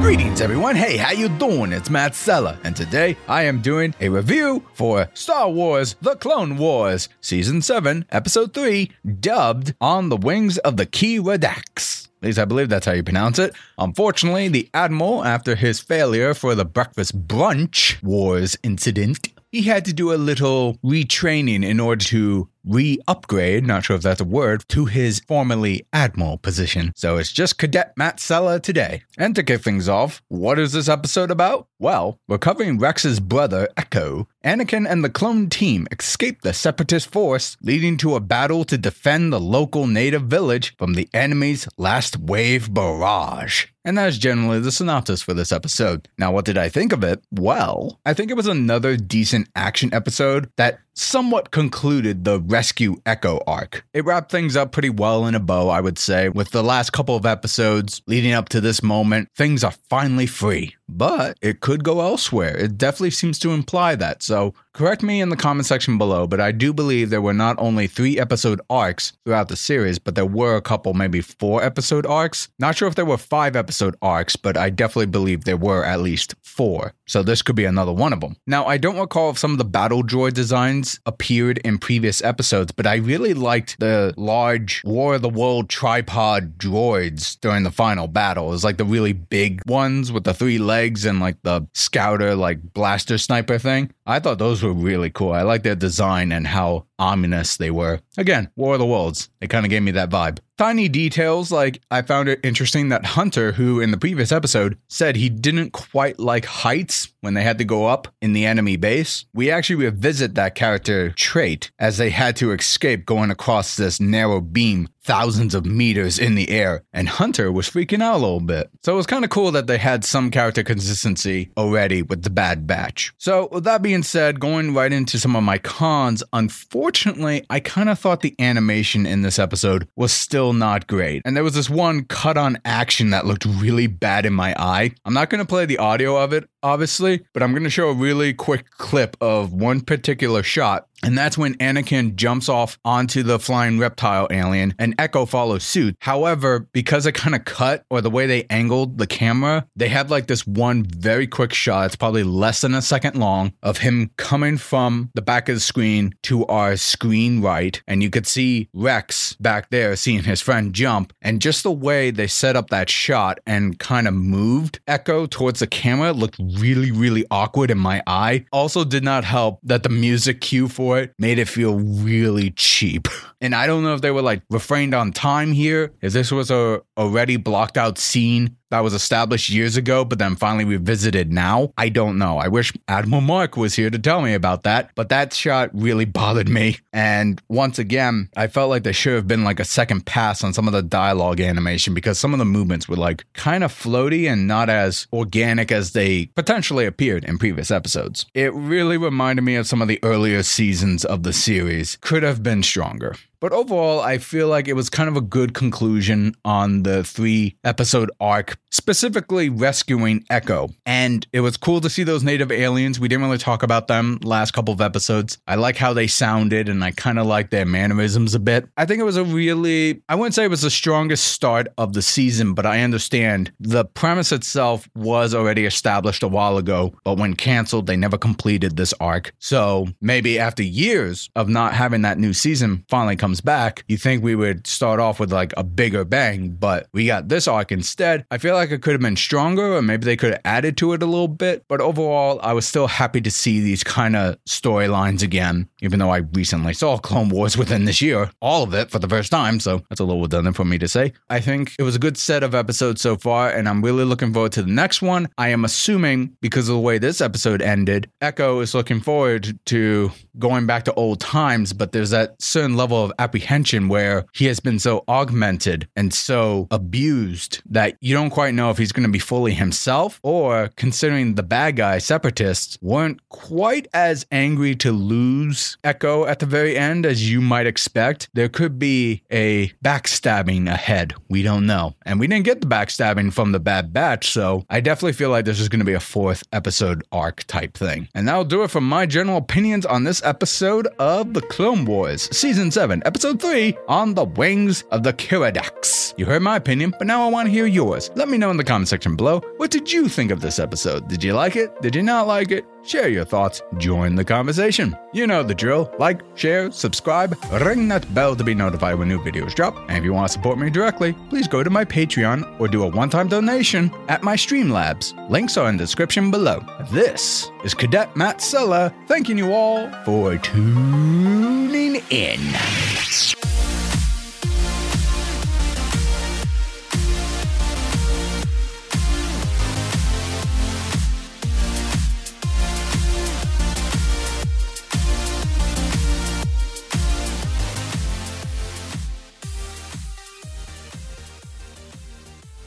Greetings, everyone. Hey, how you doing? It's Matt Sella, and today I am doing a review for Star Wars: The Clone Wars, Season Seven, Episode Three, dubbed "On the Wings of the Keeradaks." At least I believe that's how you pronounce it. Unfortunately, the Admiral, after his failure for the breakfast brunch wars incident, he had to do a little retraining in order to re upgrade, not sure if that's a word, to his formerly Admiral position. So it's just Cadet Matt Sella today. And to kick things off, what is this episode about? Well, we're covering Rex's brother, Echo. Anakin and the clone team escape the Separatist force, leading to a battle to defend the local native village from the enemy's last wave barrage. And that's generally the synopsis for this episode. Now, what did I think of it? Well, I think it was another decent action episode that somewhat concluded the Rescue Echo arc. It wrapped things up pretty well in a bow, I would say, with the last couple of episodes leading up to this moment. Things are finally free but it could go elsewhere. It definitely seems to imply that. So correct me in the comment section below, but I do believe there were not only three episode arcs throughout the series, but there were a couple, maybe four episode arcs. Not sure if there were five episode arcs, but I definitely believe there were at least four. So this could be another one of them. Now, I don't recall if some of the battle droid designs appeared in previous episodes, but I really liked the large War of the World tripod droids during the final battle. It was like the really big ones with the three legs legs and like the scouter like blaster sniper thing. I thought those were really cool. I like their design and how ominous they were. Again, War of the Worlds. It kind of gave me that vibe. Tiny details like I found it interesting that Hunter, who in the previous episode said he didn't quite like heights when they had to go up in the enemy base, we actually revisit that character trait as they had to escape going across this narrow beam thousands of meters in the air, and Hunter was freaking out a little bit. So it was kind of cool that they had some character consistency already with the Bad Batch. So, with that being said, going right into some of my cons, unfortunately, I kind of thought the animation in this episode was still not great. And there was this one cut on action that looked really bad in my eye. I'm not going to play the audio of it, obviously, but I'm going to show a really quick clip of one particular shot and that's when Anakin jumps off onto the flying reptile alien and Echo follows suit. However, because it kind of cut or the way they angled the camera, they had like this one very quick shot. It's probably less than a second long of him coming from the back of the screen to our screen right. And you could see Rex back there seeing his friend jump. And just the way they set up that shot and kind of moved Echo towards the camera looked really, really awkward in my eye. Also, did not help that the music cue for it made it feel really cheap. And I don't know if they were like refrained on time here, if this was a already blocked out scene that was established years ago, but then finally revisited now. I don't know. I wish Admiral Mark was here to tell me about that, but that shot really bothered me. And once again, I felt like there should have been like a second pass on some of the dialogue animation because some of the movements were like kind of floaty and not as organic as they potentially appeared in previous episodes. It really reminded me of some of the earlier seasons of the series. Could have been stronger. But overall, I feel like it was kind of a good conclusion on the three episode arc, specifically rescuing Echo. And it was cool to see those native aliens. We didn't really talk about them last couple of episodes. I like how they sounded and I kind of like their mannerisms a bit. I think it was a really, I wouldn't say it was the strongest start of the season, but I understand the premise itself was already established a while ago, but when canceled, they never completed this arc. So maybe after years of not having that new season, finally comes back, you think we would start off with like a bigger bang, but we got this arc instead. I feel like it could have been stronger, or maybe they could have added to it a little bit. But overall, I was still happy to see these kind of storylines again, even though I recently saw Clone Wars within this year, all of it for the first time. So that's a little redundant for me to say. I think it was a good set of episodes so far, and I'm really looking forward to the next one. I am assuming because of the way this episode ended, Echo is looking forward to going back to old times, but there's that certain level of apprehension where he has been so augmented and so abused that you don't quite know if he's going to be fully himself or considering the bad guy separatists weren't quite as angry to lose Echo at the very end as you might expect. There could be a backstabbing ahead. We don't know. And we didn't get the backstabbing from the Bad Batch, so I definitely feel like this is going to be a fourth episode arc type thing. And that'll do it for my general opinions on this episode of The Clone Wars, Season 7, Episode 3 On the Wings of the Keeradaks. You heard my opinion, but now I want to hear yours. Let me know in the comment section below. What did you think of this episode? Did you like it? Did you not like it? Share your thoughts, join the conversation. You know the drill. Like, share, subscribe, ring that bell to be notified when new videos drop. And if you want to support me directly, please go to my Patreon or do a one time donation at my Streamlabs. Links are in the description below. This is Cadet Matt Sella thanking you all for tuning in.